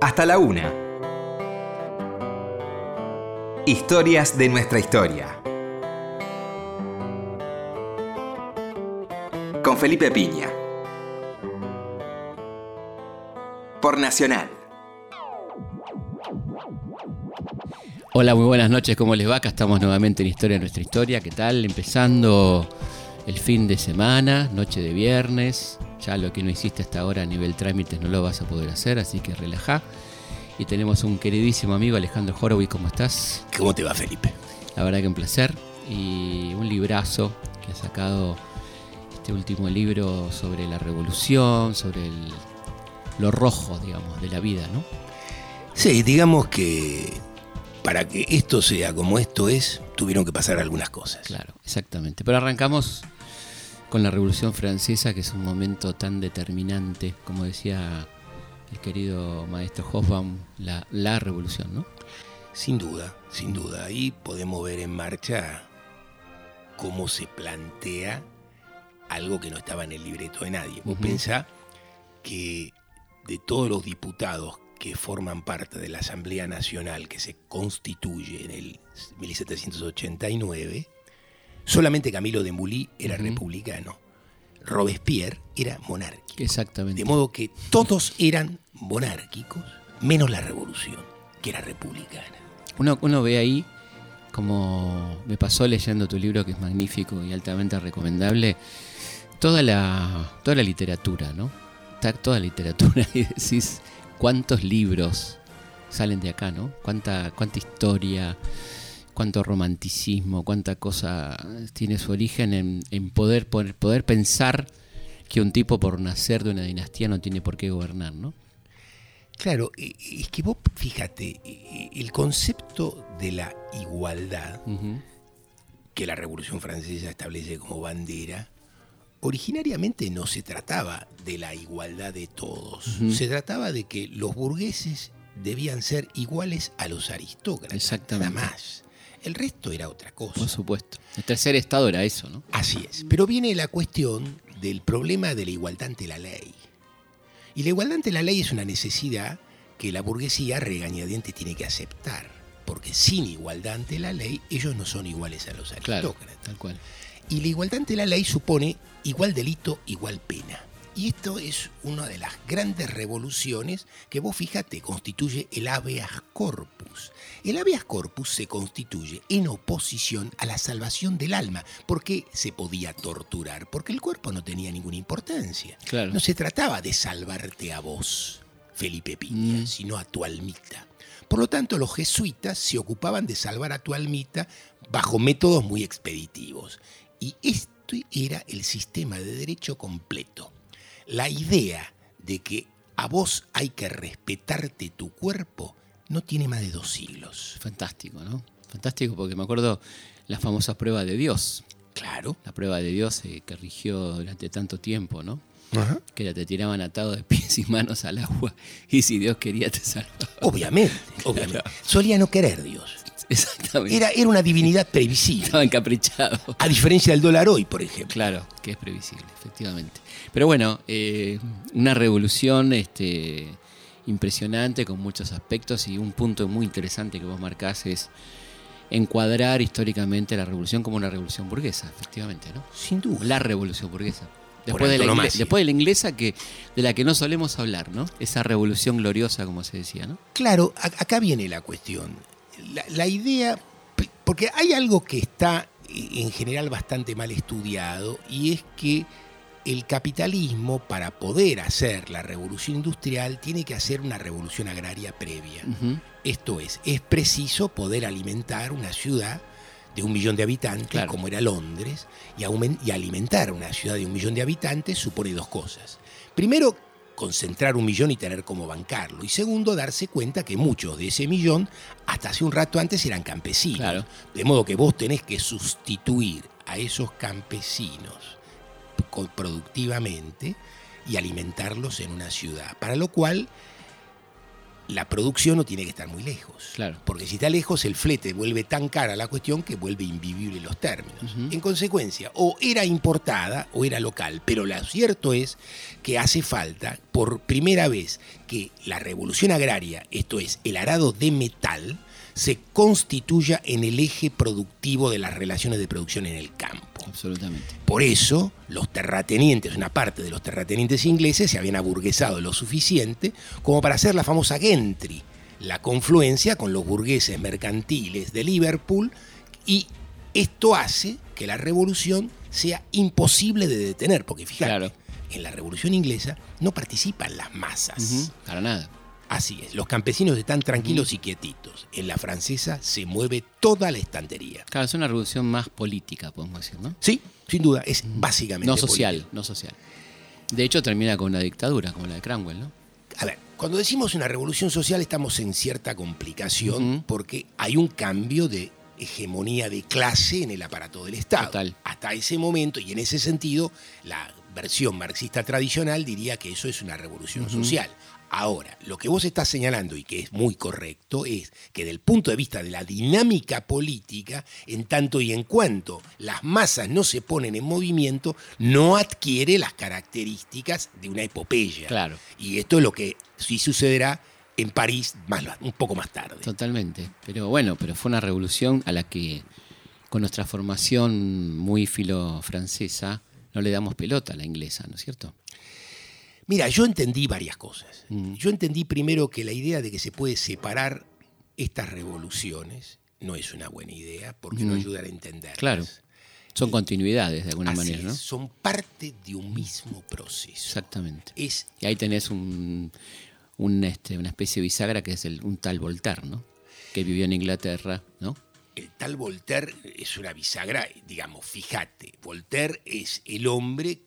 hasta la una. Historias de nuestra historia. Con Felipe Piña. Por Nacional. Hola, muy buenas noches, ¿cómo les va? Acá estamos nuevamente en Historia de nuestra historia. ¿Qué tal? Empezando el fin de semana, noche de viernes. Ya lo que no hiciste hasta ahora a nivel trámites no lo vas a poder hacer, así que relaja. Y tenemos un queridísimo amigo, Alejandro Horowitz, ¿cómo estás? ¿Cómo te va, Felipe? La verdad que un placer. Y un librazo que ha sacado este último libro sobre la revolución, sobre el, lo rojo, digamos, de la vida, ¿no? Sí, digamos que para que esto sea como esto es, tuvieron que pasar algunas cosas. Claro, exactamente. Pero arrancamos con la Revolución Francesa, que es un momento tan determinante, como decía el querido maestro Hofbaum, la, la revolución, ¿no? Sin duda, sin duda. Ahí podemos ver en marcha cómo se plantea algo que no estaba en el libreto de nadie. Vos Ujú. pensá que de todos los diputados que forman parte de la Asamblea Nacional que se constituye en el 1789, solamente Camilo de Mulí era republicano. Robespierre era monárquico. Exactamente. De modo que todos eran monárquicos, menos la revolución, que era republicana. Uno, uno ve ahí, como me pasó leyendo tu libro, que es magnífico y altamente recomendable, toda la, toda la literatura, ¿no? Está toda la literatura y decís cuántos libros salen de acá, ¿no? Cuánta, cuánta historia, cuánto romanticismo, cuánta cosa tiene su origen en, en poder, poder, poder pensar que un tipo por nacer de una dinastía no tiene por qué gobernar, ¿no? Claro, es que vos fíjate, el concepto de la igualdad que la Revolución Francesa establece como bandera, originariamente no se trataba de la igualdad de todos, se trataba de que los burgueses debían ser iguales a los aristócratas, Exactamente. nada más. El resto era otra cosa. Por supuesto. El tercer estado era eso, ¿no? Así es. Pero viene la cuestión del problema de la igualdad ante la ley. Y la igualdad ante la ley es una necesidad que la burguesía a regañadientes tiene que aceptar. Porque sin igualdad ante la ley, ellos no son iguales a los Claro, aristócratas. tal cual. Y la igualdad ante la ley supone igual delito, igual pena. Y esto es una de las grandes revoluciones que vos fíjate constituye el habeas corpus. El habeas corpus se constituye en oposición a la salvación del alma. ¿Por qué se podía torturar? Porque el cuerpo no tenía ninguna importancia. Claro. No se trataba de salvarte a vos, Felipe Piña, Mm. sino a tu almita. Por lo tanto, los jesuitas se ocupaban de salvar a tu almita bajo métodos muy expeditivos. Y esto era el sistema de derecho completo. La idea de que a vos hay que respetarte tu cuerpo no tiene más de dos siglos. Fantástico, ¿no? Fantástico porque me acuerdo la famosa prueba de Dios. Claro. La prueba de Dios eh, que rigió durante tanto tiempo, ¿no? Ajá. Que te tiraban atado de pies y manos al agua y si Dios quería te salvaba. Obviamente, obviamente. Solía no querer Dios. Exactamente. Era, era una divinidad previsible. Estaba encaprichado. A diferencia del dólar hoy, por ejemplo. Claro, que es previsible, efectivamente. Pero bueno, eh, una revolución este, impresionante con muchos aspectos y un punto muy interesante que vos marcás es encuadrar históricamente la revolución como una revolución burguesa, efectivamente, ¿no? Sin duda. La revolución burguesa. Después de, la ingle- antonomasia. después de la inglesa que, de la que no solemos hablar, ¿no? Esa revolución gloriosa, como se decía, ¿no? Claro, acá viene la cuestión. La, la idea, porque hay algo que está eh, en general bastante mal estudiado y es que el capitalismo para poder hacer la revolución industrial tiene que hacer una revolución agraria previa. Esto es, es preciso poder alimentar una ciudad de un millón de habitantes, Claro. como era Londres, y, alimentar una ciudad de un millón de habitantes supone dos cosas. Primero, concentrar un millón y tener cómo bancarlo. Y segundo, darse cuenta que muchos de ese millón, hasta hace un rato antes, eran campesinos. Claro. De modo que vos tenés que sustituir a esos campesinos productivamente y alimentarlos en una ciudad. Para lo cual la producción no tiene que estar muy lejos. Claro. Porque si está lejos, el flete vuelve tan cara la cuestión que vuelve invivible los términos. En consecuencia, o era importada o era local. Pero lo cierto es que hace falta, por primera vez, que la revolución agraria, esto es, el arado de metal, se constituya en el eje productivo de las relaciones de producción en el campo. Absolutamente. Por eso, los terratenientes, una parte de los terratenientes ingleses, se habían aburguesado lo suficiente como para hacer la famosa gentry, la confluencia con los burgueses mercantiles de Liverpool, y esto hace que la revolución sea imposible de detener, porque fíjate, Claro. en la revolución inglesa no participan las masas. Para nada. Así es, los campesinos están tranquilos y quietitos. En la francesa se mueve toda la estantería. Claro, es una revolución más política, podemos decir, ¿no? Sí, sin duda, es básicamente. No social, política. no social. De hecho, termina con una dictadura, como la de Cranwell, ¿no? A ver, cuando decimos una revolución social estamos en cierta complicación porque hay un cambio de hegemonía de clase en el aparato del Estado. Total. Hasta ese momento, y en ese sentido, la versión marxista tradicional diría que eso es una revolución social. Ahora, lo que vos estás señalando y que es muy correcto es que del punto de vista de la dinámica política, en tanto y en cuanto las masas no se ponen en movimiento, no adquiere las características de una epopeya. Claro. Y esto es lo que sí sucederá en París más, un poco más tarde. Totalmente. Pero bueno, pero fue una revolución a la que, con nuestra formación muy filo-francesa, no le damos pelota a la inglesa, ¿no es cierto? Mira, yo entendí varias cosas. Mm. Yo entendí primero que la idea de que se puede separar estas revoluciones no es una buena idea porque no Mm. ayuda a entenderlas. Claro. Son continuidades de alguna Así manera, es, ¿no? Son parte de un mismo proceso. Exactamente. Es Y ahí tenés un, un, este, una especie de bisagra que es el, un tal Voltaire, ¿no? Que vivió en Inglaterra, ¿no? el tal Voltaire es una bisagra, digamos, fíjate, Voltaire es el hombre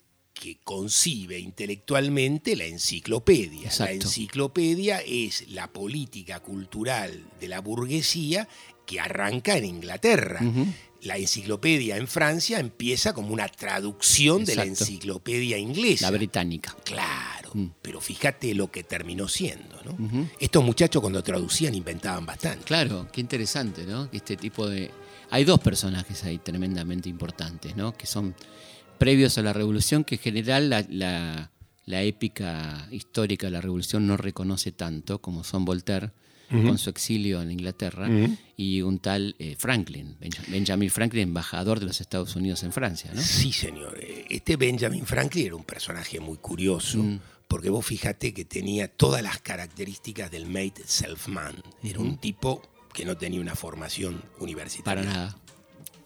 que concibe intelectualmente la enciclopedia. Exacto. La enciclopedia es la política cultural de la burguesía que arranca en Inglaterra. La enciclopedia en Francia empieza como una traducción de la enciclopedia inglesa. La británica. Claro, Mm. pero fíjate lo que terminó siendo. ¿no? Estos muchachos cuando traducían inventaban bastante. Claro, qué interesante, ¿no? Este tipo de... Hay dos personajes ahí tremendamente importantes, ¿no? Que son previos a la revolución, que en general la, la- la épica histórica de la revolución no reconoce tanto, como son Voltaire, con su exilio en Inglaterra, y un tal eh, Franklin, Benja- Benjamin Franklin, embajador de los Estados Unidos en Francia, ¿no? Sí, señor. Este Benjamin Franklin era un personaje muy curioso, Mm. porque vos fíjate que tenía todas las características del made self-man. Era un tipo que no tenía una formación universitaria. Para nada.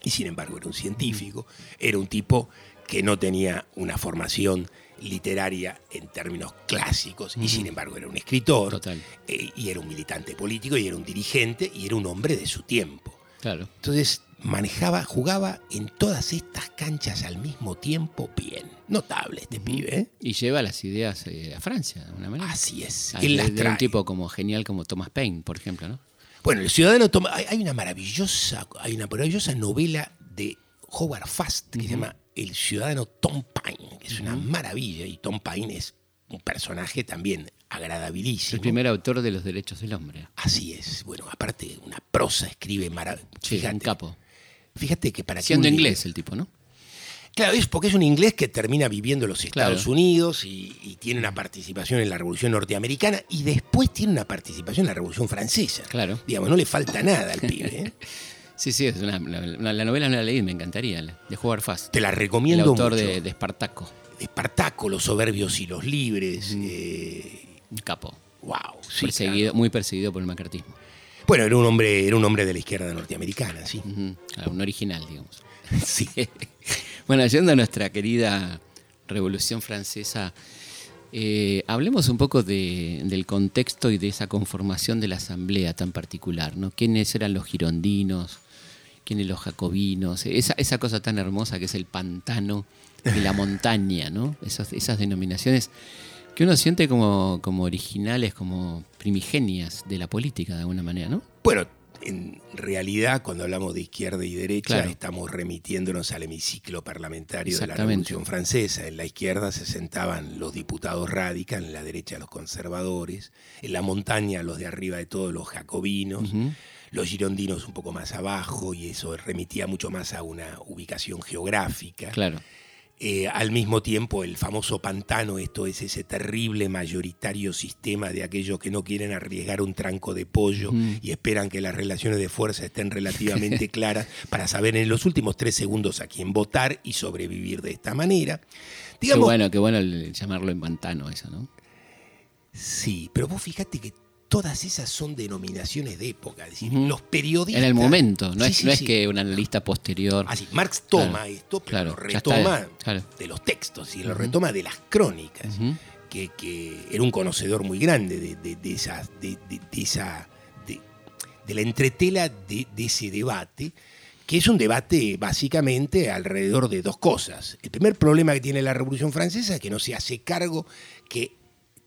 Y sin embargo era un científico. Era un tipo que no tenía una formación literaria en términos clásicos y sin embargo era un escritor Total. eh, y era un militante político y era un dirigente y era un hombre de su tiempo. Claro. Entonces manejaba, jugaba en todas estas canchas al mismo tiempo bien. Notable este pibe, ¿eh? Y lleva las ideas eh, a Francia, de alguna manera. Así es. Él de- las de un tipo como genial como Thomas Paine, por ejemplo, ¿no? Bueno, el ciudadano. Hay, hay una maravillosa, hay una maravillosa novela de Howard Fast que se llama El ciudadano Tom Paine, que es una maravilla, y Tom Paine es un personaje también agradabilísimo. El primer autor de los derechos del hombre. Así es. Bueno, aparte, una prosa escribe maravillosa. Sí, un capo. Fíjate que para Siendo inglés el tipo, ¿no? Claro, es porque es un inglés que termina viviendo en los Estados Claro. Unidos y, y tiene una participación en la Revolución Norteamericana y después tiene una participación en la Revolución Francesa. Claro. Digamos, no le falta nada al pibe. ¿eh? Sí, sí, es una, la novela no la leí, me encantaría, de Howard Fast. Te la El recomiendo autor mucho. de, de Espartaco, Espartaco, los soberbios y los libres. eh, un capo. wow. sí, perseguido, claro. Muy perseguido por el macartismo. Bueno, era un hombre, era un hombre de la izquierda norteamericana, sí. Claro, un original, digamos. Sí. Bueno, yendo a nuestra querida Revolución Francesa, eh, hablemos un poco de- del contexto y de esa conformación de la asamblea tan particular, ¿no? ¿Quiénes eran los girondinos? ¿Quiénes los jacobinos? Esa, esa cosa tan hermosa que es el pantano y la montaña, ¿no? Esas, esas denominaciones que uno siente como, como originales, como primigenias de la política de alguna manera, ¿no? Bueno, en realidad, cuando hablamos de izquierda y derecha, Claro. estamos remitiéndonos al hemiciclo parlamentario de la. Revolución Francesa. En la izquierda se sentaban los diputados radicales, en la derecha los conservadores, en la montaña los de arriba de todo los jacobinos. Los girondinos un poco más abajo, y eso remitía mucho más a una ubicación geográfica. Claro. Eh, al mismo tiempo, el famoso pantano, esto es ese terrible mayoritario sistema de aquellos que no quieren arriesgar un tranco de pollo Mm. y esperan que las relaciones de fuerza estén relativamente claras para saber en los últimos tres segundos a quién votar y sobrevivir de esta manera. Qué Digamos, bueno, qué bueno llamarlo en pantano eso, ¿no? sí, pero vos fíjate que todas esas son denominaciones de época, es decir, los periodistas... En el momento, no, Sí, es, sí, no es sí. que un analista posterior. Así, Marx toma Claro, esto, pero claro, lo retoma claro. de los textos y lo retoma de las crónicas. Que, que era un conocedor muy grande de, de- de esa, de, esa la entretela de ese debate, que es un debate básicamente alrededor de dos cosas. El primer problema que tiene la Revolución Francesa es que no se hace cargo que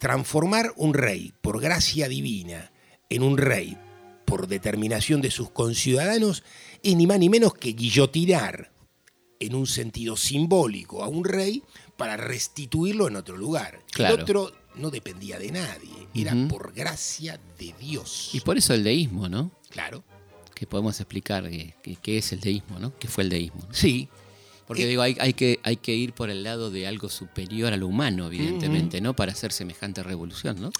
transformar un rey por gracia divina en un rey por determinación de sus conciudadanos es ni más ni menos que guillotinar en un sentido simbólico a un rey para restituirlo en otro lugar. Claro. El otro no dependía de nadie, era por gracia de Dios. Y por eso el deísmo, ¿no? Claro. Que podemos explicar qué, qué- qué es el deísmo, ¿no? ¿Qué fue el deísmo? ¿no? Sí, Porque Eh, digo, hay, hay que, hay que ir por el lado de algo superior a lo humano, evidentemente, ¿no? Para hacer semejante revolución, ¿no?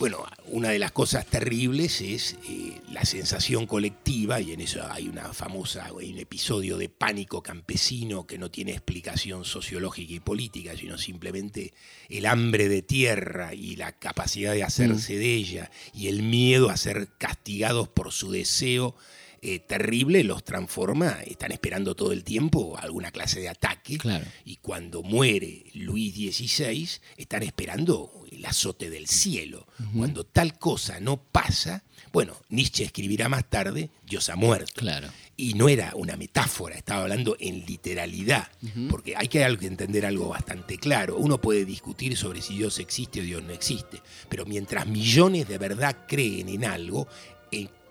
Bueno, una de las cosas terribles es eh, la sensación colectiva, y en eso hay una famosa, hay un episodio de pánico campesino que no tiene explicación sociológica y política, sino simplemente el hambre de tierra y la capacidad de hacerse de ella y el miedo a ser castigados por su deseo eh, terrible los transforma, están esperando todo el tiempo alguna clase de ataque. Claro. Y cuando muere Luis XVI, están esperando el azote del cielo. Cuando tal cosa no pasa, bueno, Nietzsche escribirá más tarde, Dios ha muerto. Claro. Y no era una metáfora, estaba hablando en literalidad, porque hay que entender algo bastante claro. Uno puede discutir sobre si Dios existe o Dios no existe, pero mientras millones de verdad creen en algo,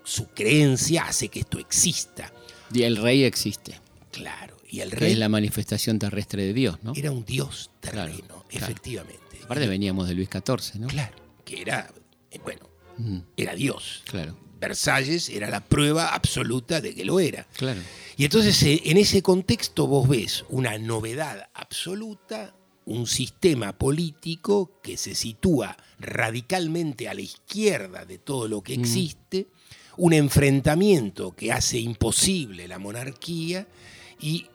su creencia hace que esto exista. Y el rey existe, Claro. Y el que rey es la manifestación terrestre de Dios, ¿no? era un dios terreno, claro. efectivamente. Aparte veníamos de Luis XIV, ¿no? Claro, que era, eh, bueno, Mm, era Dios. claro, Versalles era la prueba absoluta de que lo era. claro. Y entonces eh, en ese contexto vos ves una novedad absoluta, un sistema político que se sitúa radicalmente a la izquierda de todo lo que existe, un enfrentamiento que hace imposible la monarquía y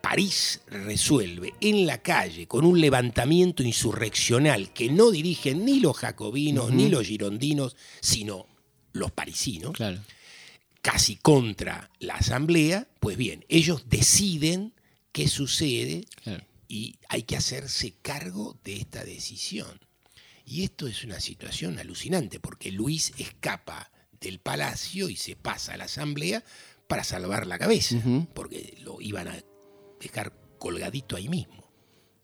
París resuelve en la calle con un levantamiento insurreccional que no dirigen ni los jacobinos ni los girondinos, sino los parisinos Claro. casi contra la asamblea, pues bien, ellos deciden qué sucede Claro. y hay que hacerse cargo de esta decisión. Y esto es una situación alucinante porque Luis escapa del palacio y se pasa a la asamblea para salvar la cabeza, porque lo iban a dejar colgadito ahí mismo.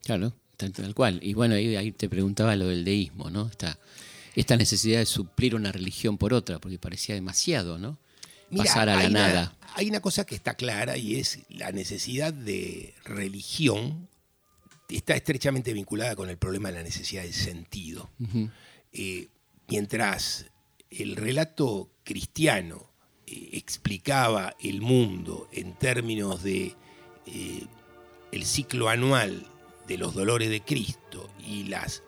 Claro, tal, tal cual. Y bueno, ahí, ahí te preguntaba lo del deísmo, ¿no? Esta, esta necesidad de suplir una religión por otra, porque parecía demasiado, ¿no? Mirá, Pasar a la hay una- nada. hay una cosa que está clara y es la necesidad de religión está estrechamente vinculada con el problema de la necesidad de sentido. Eh, mientras el relato cristiano eh, explicaba el mundo en términos de eh, el ciclo anual de los dolores de Cristo y las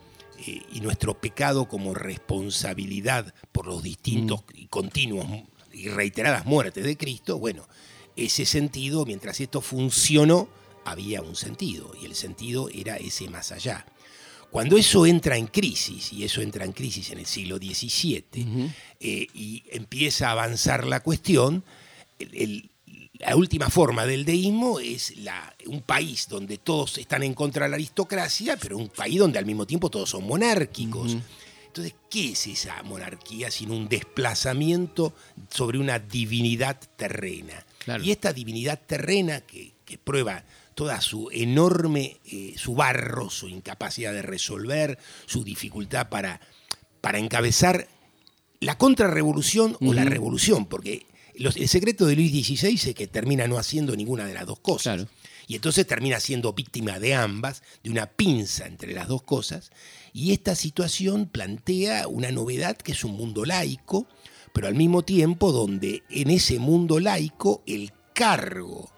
eh, y nuestro pecado como responsabilidad por los distintos y continuos y reiteradas muertes de Cristo, bueno, ese sentido, mientras esto funcionó, había un sentido, y el sentido era ese más allá. Cuando eso entra en crisis, y eso entra en crisis en el siglo XVII, eh, y empieza a avanzar la cuestión, el- el- la última forma del deísmo es la- un país donde todos están en contra de la aristocracia, pero un país donde al mismo tiempo todos son monárquicos. Entonces, ¿qué es esa monarquía sino un desplazamiento sobre una divinidad terrena? Claro. Y esta divinidad terrena que, que prueba toda su enorme, eh, su barro, su incapacidad de resolver, su dificultad para, para encabezar la contrarrevolución o la revolución, porque los- el secreto de Luis XVI es que termina no haciendo ninguna de las dos cosas. Claro. Y entonces termina siendo víctima de ambas, de una pinza entre las dos cosas. Y esta situación plantea una novedad que es un mundo laico, pero al mismo tiempo donde en ese mundo laico el cargo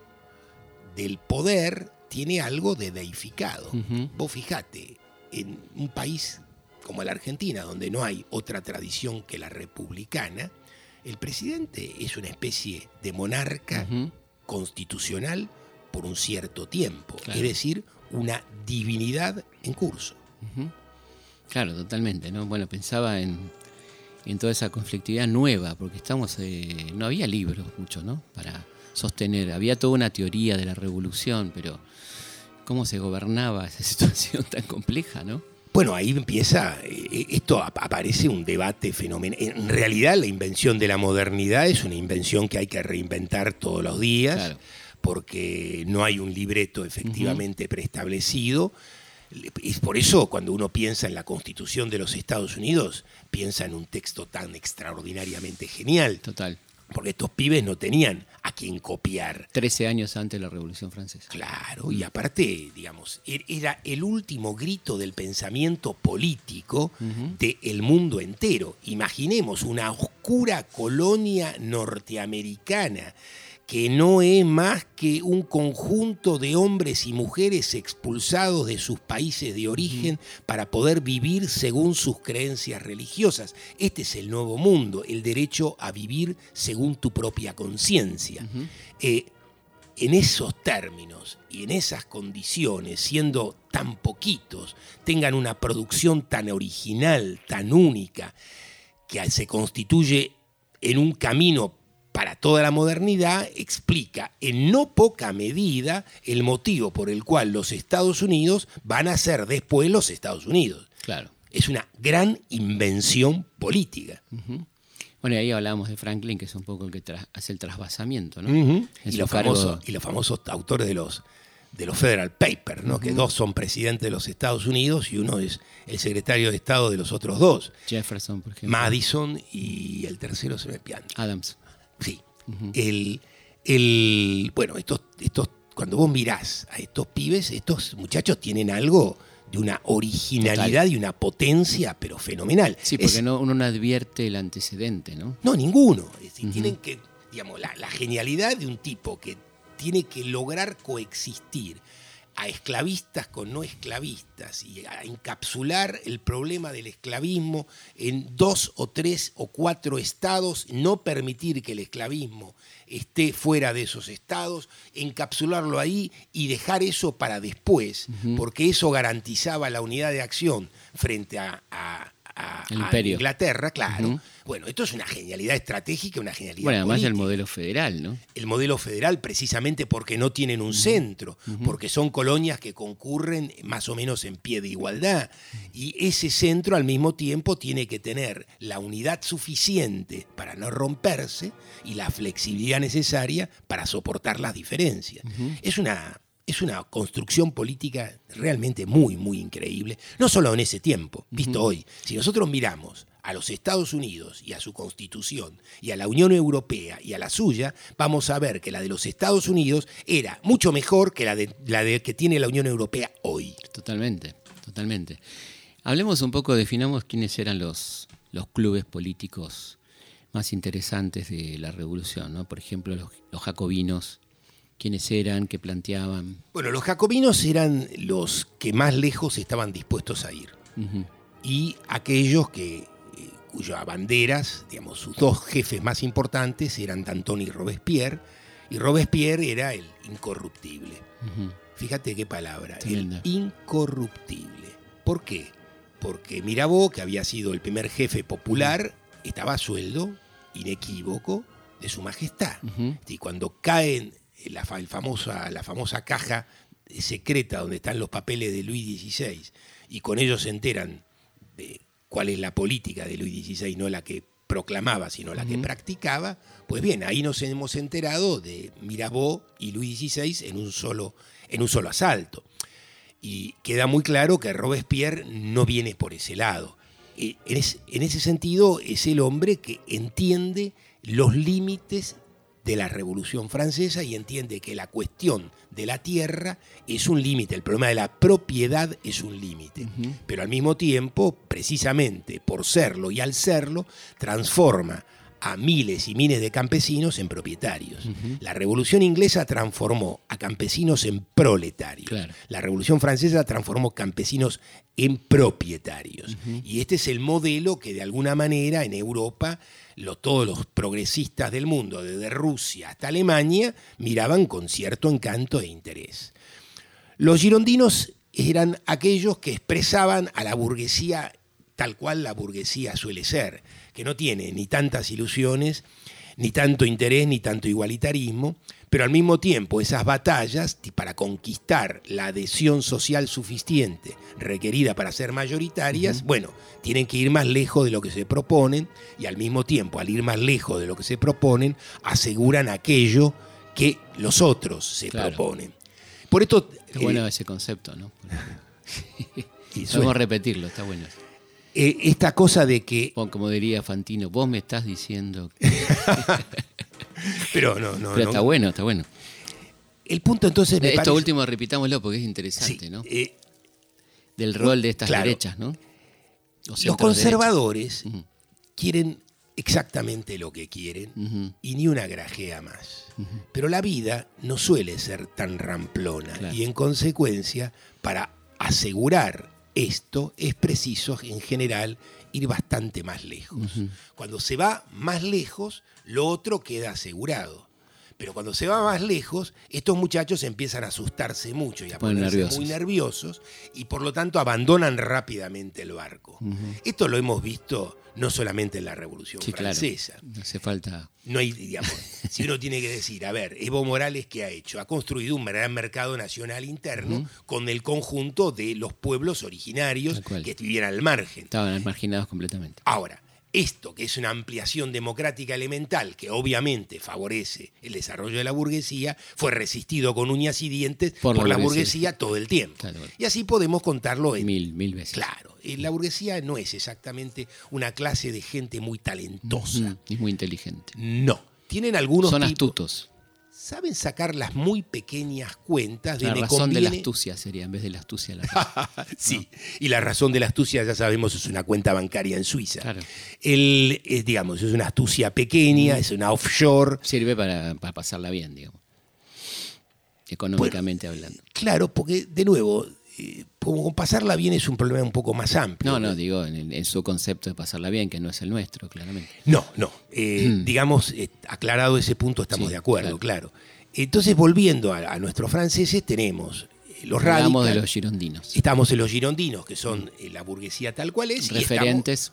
del poder tiene algo de deificado. Vos fijate, en un país como la Argentina, donde no hay otra tradición que la republicana, el presidente es una especie de monarca constitucional por un cierto tiempo, Claro. es decir, una divinidad en curso. Claro, totalmente, ¿no? Bueno, pensaba en, en toda esa conflictividad nueva, porque estamos, eh, no había libros mucho, ¿no? Para sostener, había toda una teoría de la revolución, pero cómo se gobernaba esa situación tan compleja, ¿no? Bueno, ahí empieza, eh, esto ap- aparece un debate fenomenal. En realidad la invención de la modernidad es una invención que hay que reinventar todos los días, Claro. porque no hay un libreto efectivamente preestablecido. Es por eso cuando uno piensa en la constitución de los Estados Unidos, piensa en un texto tan extraordinariamente genial, Total. Porque estos pibes no tenían a quien copiar. Trece años antes de la Revolución Francesa. Claro, y aparte, digamos, er- era el último grito del pensamiento político Ujú. del mundo entero. Imaginemos una oscura colonia norteamericana que no es más que un conjunto de hombres y mujeres expulsados de sus países de origen para poder vivir según sus creencias religiosas. Este es el nuevo mundo, el derecho a vivir según tu propia conciencia. Eh, en esos términos y en esas condiciones, siendo tan poquitos, tengan una producción tan original, tan única, que se constituye en un camino para toda la modernidad, explica en no poca medida el motivo por el cual los Estados Unidos van a ser después los Estados Unidos. Claro. Es una gran invención política. Bueno, y ahí hablábamos de Franklin, que es un poco el que hace el trasvasamiento, ¿no? Y, los cargo- famosos, y los famosos autores de los, de los Federal Papers, ¿no? que dos son presidentes de los Estados Unidos y uno es el secretario de Estado de los otros dos, Jefferson, por ejemplo. Madison y el tercero se me. Adams. Sí. el, el- bueno, estos, estos, cuando vos mirás a estos pibes, estos muchachos tienen algo de una originalidad y una potencia, pero fenomenal. Sí, Es- porque no, uno no advierte el antecedente, ¿no? no, ninguno. Es decir, tienen que, digamos, la, la genialidad de un tipo que tiene que lograr coexistir a esclavistas con no esclavistas y a encapsular el problema del esclavismo en dos o tres o cuatro estados, no permitir que el esclavismo esté fuera de esos estados, encapsularlo ahí y dejar eso para después, porque eso garantizaba la unidad de acción frente a, a- a-. Inglaterra, claro. Bueno, esto es una genialidad estratégica, una genialidad Bueno, además el modelo federal, ¿no? el modelo federal precisamente porque no tienen un centro, porque son colonias que concurren más o menos en pie de igualdad. Y ese centro al mismo tiempo tiene que tener la unidad suficiente para no romperse y la flexibilidad necesaria para soportar las diferencias. Es una... Es una construcción política realmente muy, muy increíble, no solo en ese tiempo, visto hoy. Si nosotros miramos a los Estados Unidos y a su constitución y a la Unión Europea y a la suya, vamos a ver que la de los Estados Unidos era mucho mejor que la de, la de que tiene la Unión Europea hoy. Totalmente, totalmente. Hablemos un poco, definamos quiénes eran los, los clubes políticos más interesantes de la revolución, ¿no? Por ejemplo, los, los jacobinos, quiénes eran, qué planteaban. Bueno, los jacobinos eran los que más lejos estaban dispuestos a ir y aquellos que eh, cuyas banderas, digamos, sus dos jefes más importantes eran Danton y Robespierre, y Robespierre era el incorruptible. Fíjate qué palabra, Tremenda. el incorruptible. ¿Por qué? Porque Mirabeau, que había sido el primer jefe popular, estaba a sueldo inequívoco de su majestad. Y cuando caen la, fa- el famosa, la famosa caja secreta donde están los papeles de Luis XVI y con ellos se enteran de cuál es la política de Luis XVI, no la que proclamaba, sino la que practicaba, pues bien, ahí nos hemos enterado de Mirabeau y Luis XVI en un solo, en un solo asalto. Y queda muy claro que Robespierre no viene por ese lado. eh, en ese sentido es el hombre que entiende los límites de la Revolución Francesa y entiende que la cuestión de la tierra es un límite, el problema de la propiedad es un límite, pero al mismo tiempo, precisamente por serlo y al serlo, transforma a miles y miles de campesinos en propietarios. La Revolución Inglesa transformó a campesinos en proletarios. Claro. La Revolución Francesa transformó campesinos en propietarios. Y este es el modelo que de alguna manera en Europa lo- todos los progresistas del mundo, desde Rusia hasta Alemania, miraban con cierto encanto e interés. Los girondinos eran aquellos que expresaban a la burguesía tal cual la burguesía suele ser, que no tiene ni tantas ilusiones, ni tanto interés, ni tanto igualitarismo, pero al mismo tiempo esas batallas para conquistar la adhesión social suficiente requerida para ser mayoritarias, bueno, tienen que ir más lejos de lo que se proponen y al mismo tiempo, al ir más lejos de lo que se proponen, aseguran aquello que los otros se Claro. proponen. Por esto... Qué eh, bueno ese concepto, ¿no? Podemos repetirlo, está bueno. Eh, esta cosa de que... Como diría Fantino, vos me estás diciendo. que- Pero no, no, Pero no. está bueno, está bueno. El punto entonces me Esto parece- último repitámoslo porque es interesante, Sí, ¿no? eh, Del rol de estas Claro. derechas, ¿no? Los conservadores quieren exactamente lo que quieren y ni una grajea más. Pero la vida no suele ser tan ramplona Claro. y en consecuencia, para asegurar esto, es preciso en general ir bastante más lejos. Cuando se va más lejos, lo otro queda asegurado. Pero cuando se va más lejos, estos muchachos empiezan a asustarse mucho y a Ponen ponerse nerviosos. muy nerviosos y por lo tanto abandonan rápidamente el barco. Esto lo hemos visto no solamente en la Revolución Sí, claro. Francesa. No hace falta. No hay, digamos, si uno tiene que decir, a ver, Evo Morales, ¿qué ha hecho? Ha construido un gran mercado nacional interno con el conjunto de los pueblos originarios que vivían al margen. Estaban marginados completamente. Ahora, esto que es una ampliación democrática elemental que obviamente favorece el desarrollo de la burguesía, fue resistido con uñas y dientes por, Por la burguesía. burguesía todo el tiempo. Claro. Y así podemos contarlo en Mil, mil veces. Claro, eh, la burguesía no es exactamente una clase de gente muy talentosa. Mm, Y muy inteligente. No. Tienen algunos Son tipos- astutos. Saben sacar las muy pequeñas cuentas de La me razón de la astucia sería, en vez de la astucia, la sí, y la razón de la astucia ya sabemos es una cuenta bancaria en Suiza. Claro. El, es, digamos, es una astucia pequeña, es una offshore. Sirve para, para pasarla bien, digamos. Económicamente hablando. Claro, porque de nuevo, eh, como pasarla bien es un problema un poco más amplio. No, no, digo, en, su concepto de pasarla bien, que no es el nuestro, claramente. No, no. Eh, Digamos, eh, aclarado ese punto, estamos Mm. Sí, de acuerdo, claro. Entonces, volviendo a, a nuestros franceses, tenemos los Hablamos de radicales. los girondinos. Estamos en los girondinos, que son la burguesía tal cual es. y estamos- Referentes.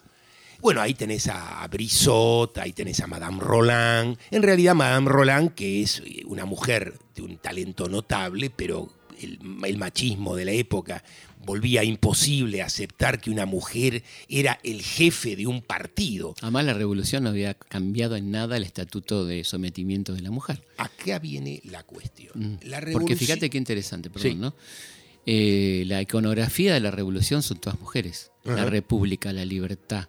bueno, ahí tenés a Brissot, ahí tenés a Madame Roland. En realidad, Madame Roland, que es una mujer de un talento notable, pero el, el machismo de la época volvía imposible aceptar que una mujer era el jefe de un partido. Además, la revolución no había cambiado en nada el estatuto de sometimiento de la mujer. Acá viene la cuestión. Mm. Porque fíjate qué interesante, perdón, Sí. ¿no? Eh, la iconografía de la revolución son todas mujeres. La república, la libertad.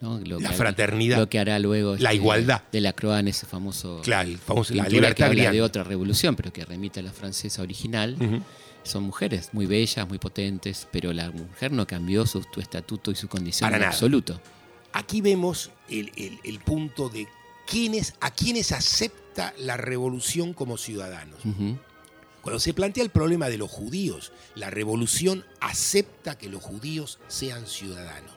¿No? Lo La que- fraternidad. Lo que hará luego. La igualdad. De la Croix en ese famoso. Claro, el famoso- la pintura que libertad habla de otra revolución, pero que remite a la francesa original. Son mujeres muy bellas, muy potentes, pero la mujer no cambió su, tu estatuto y su condición Para en nada. absoluto. Aquí vemos el, el- el punto de quiénes, a quienes acepta la revolución como ciudadanos. Ujú. Cuando se plantea el problema de los judíos, la revolución acepta que los judíos sean ciudadanos.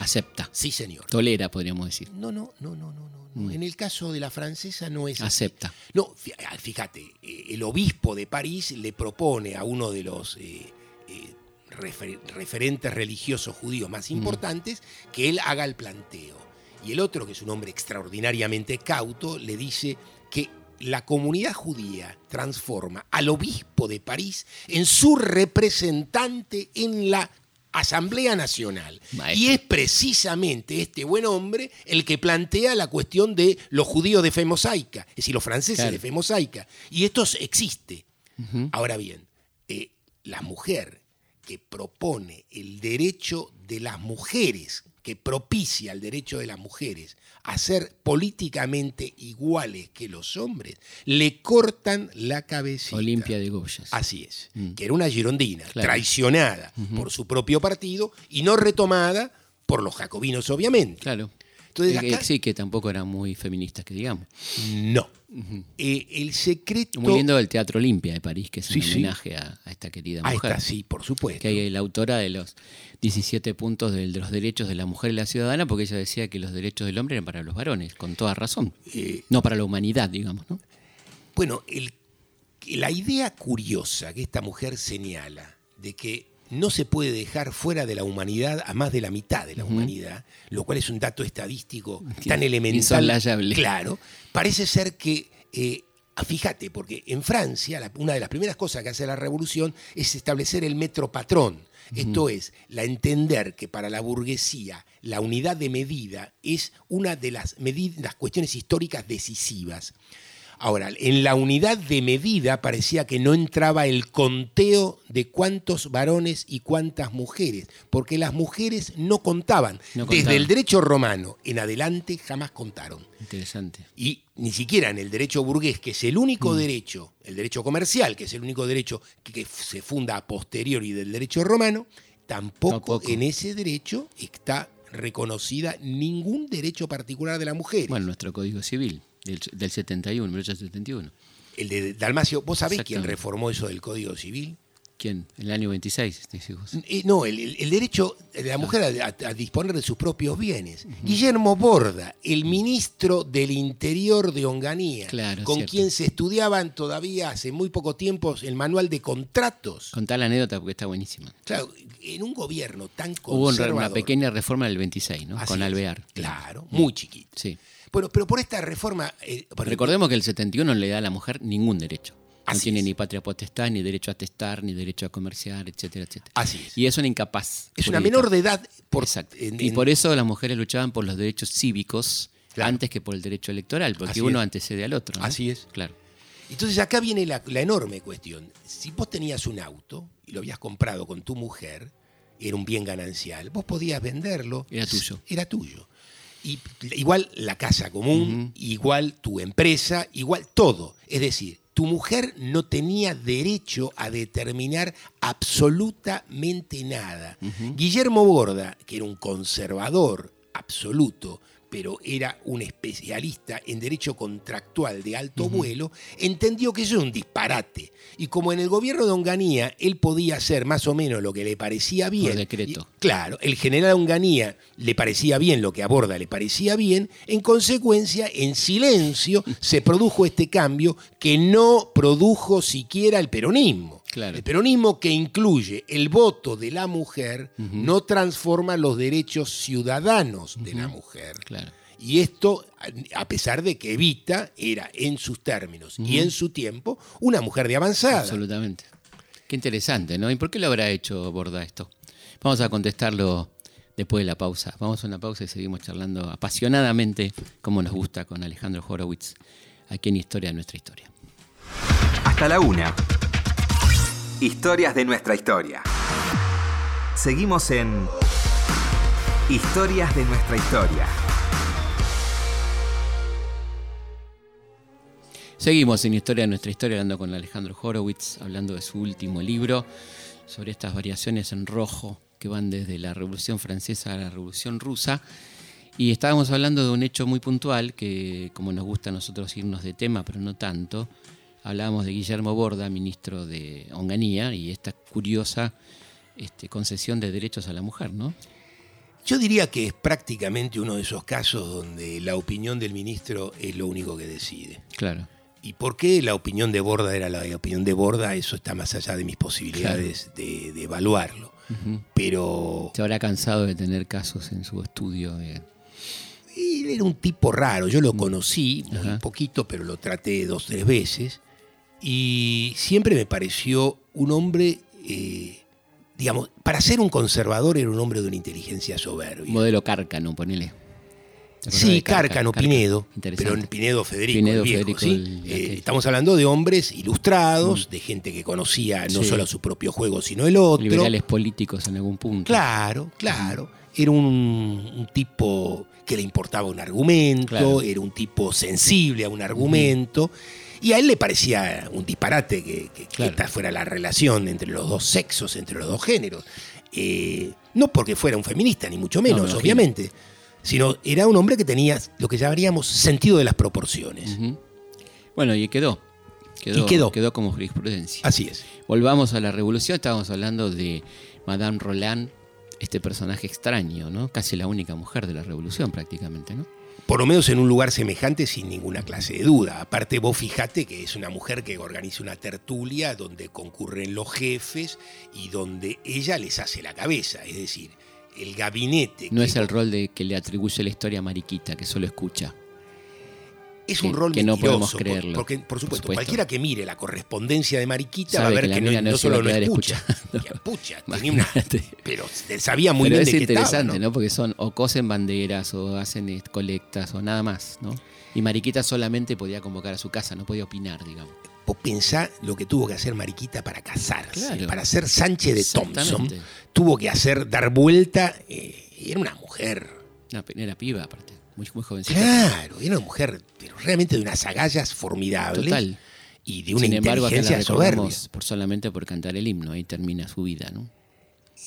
Acepta. Sí, señor. Tolera, podríamos decir. No, no, no, no, no, no. Mm. En el caso de la francesa no es así. Acepta. No, ah, fíjate, eh, el obispo de París le propone a uno de los eh, eh, refer- referentes religiosos judíos más importantes que él haga el planteo. Y el otro, que es un hombre extraordinariamente cauto, le dice que la comunidad judía transforma al obispo de París en su representante en la Asamblea Nacional. Maestro. Y es precisamente este buen hombre el que plantea la cuestión de los judíos de fe mosaica, es decir, los franceses Claro. de fe mosaica. Y esto existe. Ahora bien, eh, la mujer que propone el derecho de las mujeres, que propicia el derecho de las mujeres a ser políticamente iguales que los hombres, le cortan la cabecita. Olimpia de Goyas. Así es, Mm. que era una girondina, Claro. traicionada por su propio partido y no retomada por los jacobinos, obviamente. Claro. Eh, acá- sí, que tampoco eran muy feministas, que digamos. No. Eh, el secreto... Muy lindo el Teatro Olimpia de París, que es Sí, un sí. homenaje a, a esta querida Ahí mujer. está, sí, por supuesto. Que es la autora de los 17 puntos de los derechos de la mujer y la ciudadana, porque ella decía que los derechos del hombre eran para los varones, con toda razón. Eh, No para la humanidad, digamos, ¿no? Bueno, el- la idea curiosa que esta mujer señala de que no se puede dejar fuera de la humanidad a más de la mitad de la humanidad, lo cual es un dato estadístico tan elemental. Claro, parece ser que, eh, fíjate, porque en Francia la- una de las primeras cosas que hace la revolución es establecer el metro patrón. Esto es, la entender que para la burguesía la unidad de medida es una de las, medi- las cuestiones históricas decisivas. Ahora, en la unidad de medida parecía que no entraba el conteo de cuántos varones y cuántas mujeres, porque las mujeres no contaban. No Desde contaban. el derecho romano en adelante jamás contaron. Interesante. Y ni siquiera en el derecho burgués, que es el único derecho, el derecho comercial, que es el único derecho que, que se funda a posteriori del derecho romano, tampoco, Tampoco. en ese derecho está reconocida ningún derecho particular de la mujer. Bueno, nuestro Código Civil, del, del 71, 1871. El de Dalmacio, ¿vos sabés quién reformó eso del Código Civil? ¿Quién? En el año 26, decís vos. Eh, no, el, derecho de la mujer a, disponer de sus propios bienes. Guillermo Borda, el ministro del Interior de Onganía, Claro, con cierto. quien se estudiaban todavía hace muy poco tiempo el manual de contratos. Contá la anécdota porque está buenísima. Claro, en un gobierno tan Hubo conservador. una pequeña reforma del 26, ¿no? Así Con es, Alvear. Claro, muy chiquito. Sí. Bueno, pero por esta reforma... eh, por- Recordemos que el 71 no le da a la mujer ningún derecho. No Así tiene es. ni patria potestad, ni derecho a testar, ni derecho a comerciar, etcétera, etcétera. Así es. Y es una incapaz. es una menor de edad por, Exacto. en- y por eso las mujeres luchaban por los derechos cívicos Claro. antes que por el derecho electoral, porque Así uno es. antecede al otro. ¿no? Así es. Claro. Entonces acá viene la, la enorme cuestión. Si vos tenías un auto y lo habías comprado con tu mujer, era un bien ganancial, vos podías venderlo. Era tuyo. Era tuyo. Y igual la casa común, igual tu empresa, igual todo. Es decir, tu mujer no tenía derecho a determinar absolutamente nada. Guillermo Borda, que era un conservador absoluto, pero era un especialista en derecho contractual de alto vuelo, entendió que eso era un disparate. Y como en el gobierno de Onganía él podía hacer más o menos lo que le parecía bien. decreto. y- claro, el general Onganía le parecía bien lo que a Borda le parecía bien, en consecuencia, en silencio, se produjo este cambio que no produjo siquiera el peronismo. Claro. El peronismo que incluye el voto de la mujer no transforma los derechos ciudadanos de la mujer. Claro. Y esto, a pesar de que Evita era en sus términos y en su tiempo una mujer de avanzada. Absolutamente. Qué interesante, ¿no? ¿Y por qué lo habrá hecho Borda esto? Vamos a contestarlo después de la pausa. Vamos a una pausa y seguimos charlando apasionadamente, como nos gusta, con Alejandro Horowitz, aquí en Historia de nuestra historia. Hasta la una. Historias de nuestra historia. Seguimos en Historias de nuestra historia. Seguimos en Historia de nuestra historia, hablando con Alejandro Horowitz, hablando de su último libro, sobre estas variaciones en rojo que van desde la Revolución Francesa a la Revolución Rusa. Y estábamos hablando de un hecho muy puntual, que como nos gusta a nosotros irnos de tema, pero no tanto, hablábamos de Guillermo Borda, ministro de Onganía, y esta curiosa este, concesión de derechos a la mujer, ¿no? Yo diría que es prácticamente uno de esos casos donde la opinión del ministro es lo único que decide. Claro. ¿Y por qué la opinión de Borda era la opinión de Borda? Eso está más allá de mis posibilidades de, de evaluarlo. Pero Se habrá cansado de tener casos en su estudio. de- él era un tipo raro. Yo lo conocí muy poquito, pero lo traté dos, tres veces. Y siempre me pareció un hombre, eh, digamos, para ser un conservador era un hombre de una inteligencia soberbia. Modelo Cárcano, ponele. ¿Te acordás Sí, Cárcano? Pinedo, pero Pinedo Federico, Pinedo el viejo, Federico, ¿sí? el- Eh, estamos hablando de hombres ilustrados, de gente que conocía no Sí. solo su propio juego, sino el otro. Liberales políticos en algún punto. Claro, claro. Era un, un tipo que le importaba un argumento, Claro. era un tipo sensible a un argumento. Y a él le parecía un disparate que, que- que Claro. esta fuera la relación entre los dos sexos, entre los dos géneros. Eh, no porque fuera un feminista, ni mucho me menos, obviamente. Sino era un hombre que tenía lo que llamaríamos sentido de las proporciones. Bueno, y quedó. Quedó, Y quedó. como jurisprudencia. Así es. Volvamos a la revolución. Estábamos hablando de Madame Roland, este personaje extraño, ¿no? Casi la única mujer de la revolución, prácticamente, ¿no? Por lo menos en un lugar semejante sin ninguna clase de duda. Aparte vos fijate que es una mujer que organiza una tertulia donde concurren los jefes y donde ella les hace la cabeza. Es decir, el gabinete... No que- es el rol de que le atribuye la historia a Mariquita, que solo escucha. Es que- un rol que no podemos creerlo, Porque, por por supuesto, supuesto. cualquiera que mire la correspondencia de Mariquita Sabe va a que ver la que, no, no no solo no quedar escucha, que escucha, tenía una- pero sabía muy Pero bien es de qué estaba, interesante, ¿no? ¿no? Porque son o cosen banderas o hacen eh, colectas o nada más, ¿no? Y Mariquita solamente podía convocar a su casa, no podía opinar, digamos. Vos pensá lo que tuvo que hacer Mariquita para casarse, Claro. para ser Sánchez de Thompson. Tuvo que hacer, dar vuelta, eh, y era una mujer Una pe- era piba, aparte. Muy, muy jovencita. Claro, era una mujer pero realmente de unas agallas formidables Total. y de una Sin embargo, inteligencia soberbia. recordamos por solamente por cantar el himno. Ahí termina su vida, ¿no?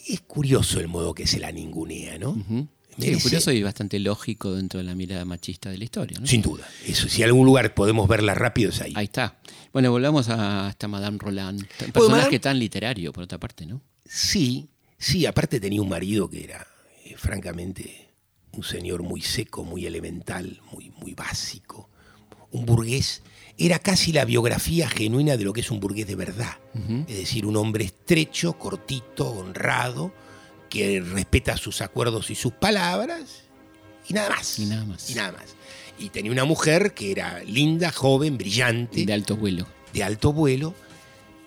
Es curioso el modo que se la ningunea, ¿no? Sí, Merece- curioso y bastante lógico dentro de la mirada machista de la historia, ¿no? Sin duda. Eso, si en algún lugar podemos verla rápido es ahí. Ahí está. Bueno, volvamos a esta Madame Roland. Un personaje Madame- tan literario, por otra parte, ¿no? Sí, sí, aparte tenía un marido que era, eh, francamente, un señor muy seco, muy elemental, muy, muy básico. Un burgués. Era casi la biografía genuina de lo que es un burgués de verdad. Es decir, un hombre estrecho, cortito, honrado, que respeta sus acuerdos y sus palabras, y nada más. Y nada más. Y nada más. Y tenía una mujer que era linda, joven, brillante, De alto vuelo. de alto vuelo,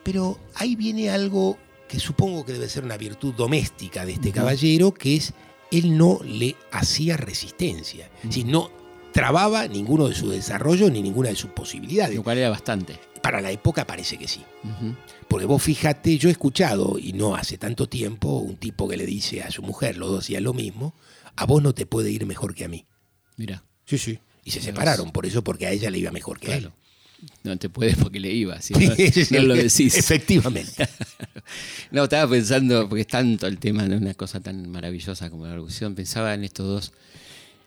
pero ahí viene algo que supongo que debe ser una virtud doméstica de este caballero, que es él no le hacía resistencia, es decir, no trababa ninguno de sus desarrollos ni ninguna de sus posibilidades. Lo cual era bastante. Para la época parece que sí. Porque vos fíjate, yo he escuchado, y no hace tanto tiempo, un tipo que le dice a su mujer, los dos hacían lo mismo, a vos no te puede ir mejor que a mí. Mira. Sí, sí. Y se Mira separaron vos. por eso, porque a ella le iba mejor que a él. No te puedes porque le iba. Si no, lo decís. Efectivamente. No, estaba pensando, porque es tanto el tema de una cosa tan maravillosa como la revolución, pensaba en estos dos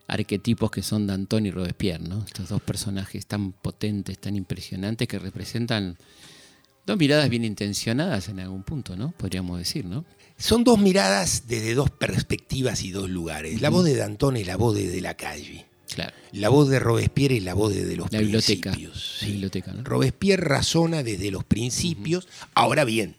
arquetipos que son Danton y Robespierre, ¿no? Estos dos personajes tan potentes, tan impresionantes que representan dos miradas bien intencionadas en algún punto, ¿no? Podríamos decir, ¿no? Son dos miradas desde dos perspectivas y dos lugares. La voz de Danton es la voz de, de la calle. Claro. La voz de Robespierre es la voz de, de los La biblioteca. principios. La biblioteca, ¿no? Robespierre razona desde los principios. Ahora bien,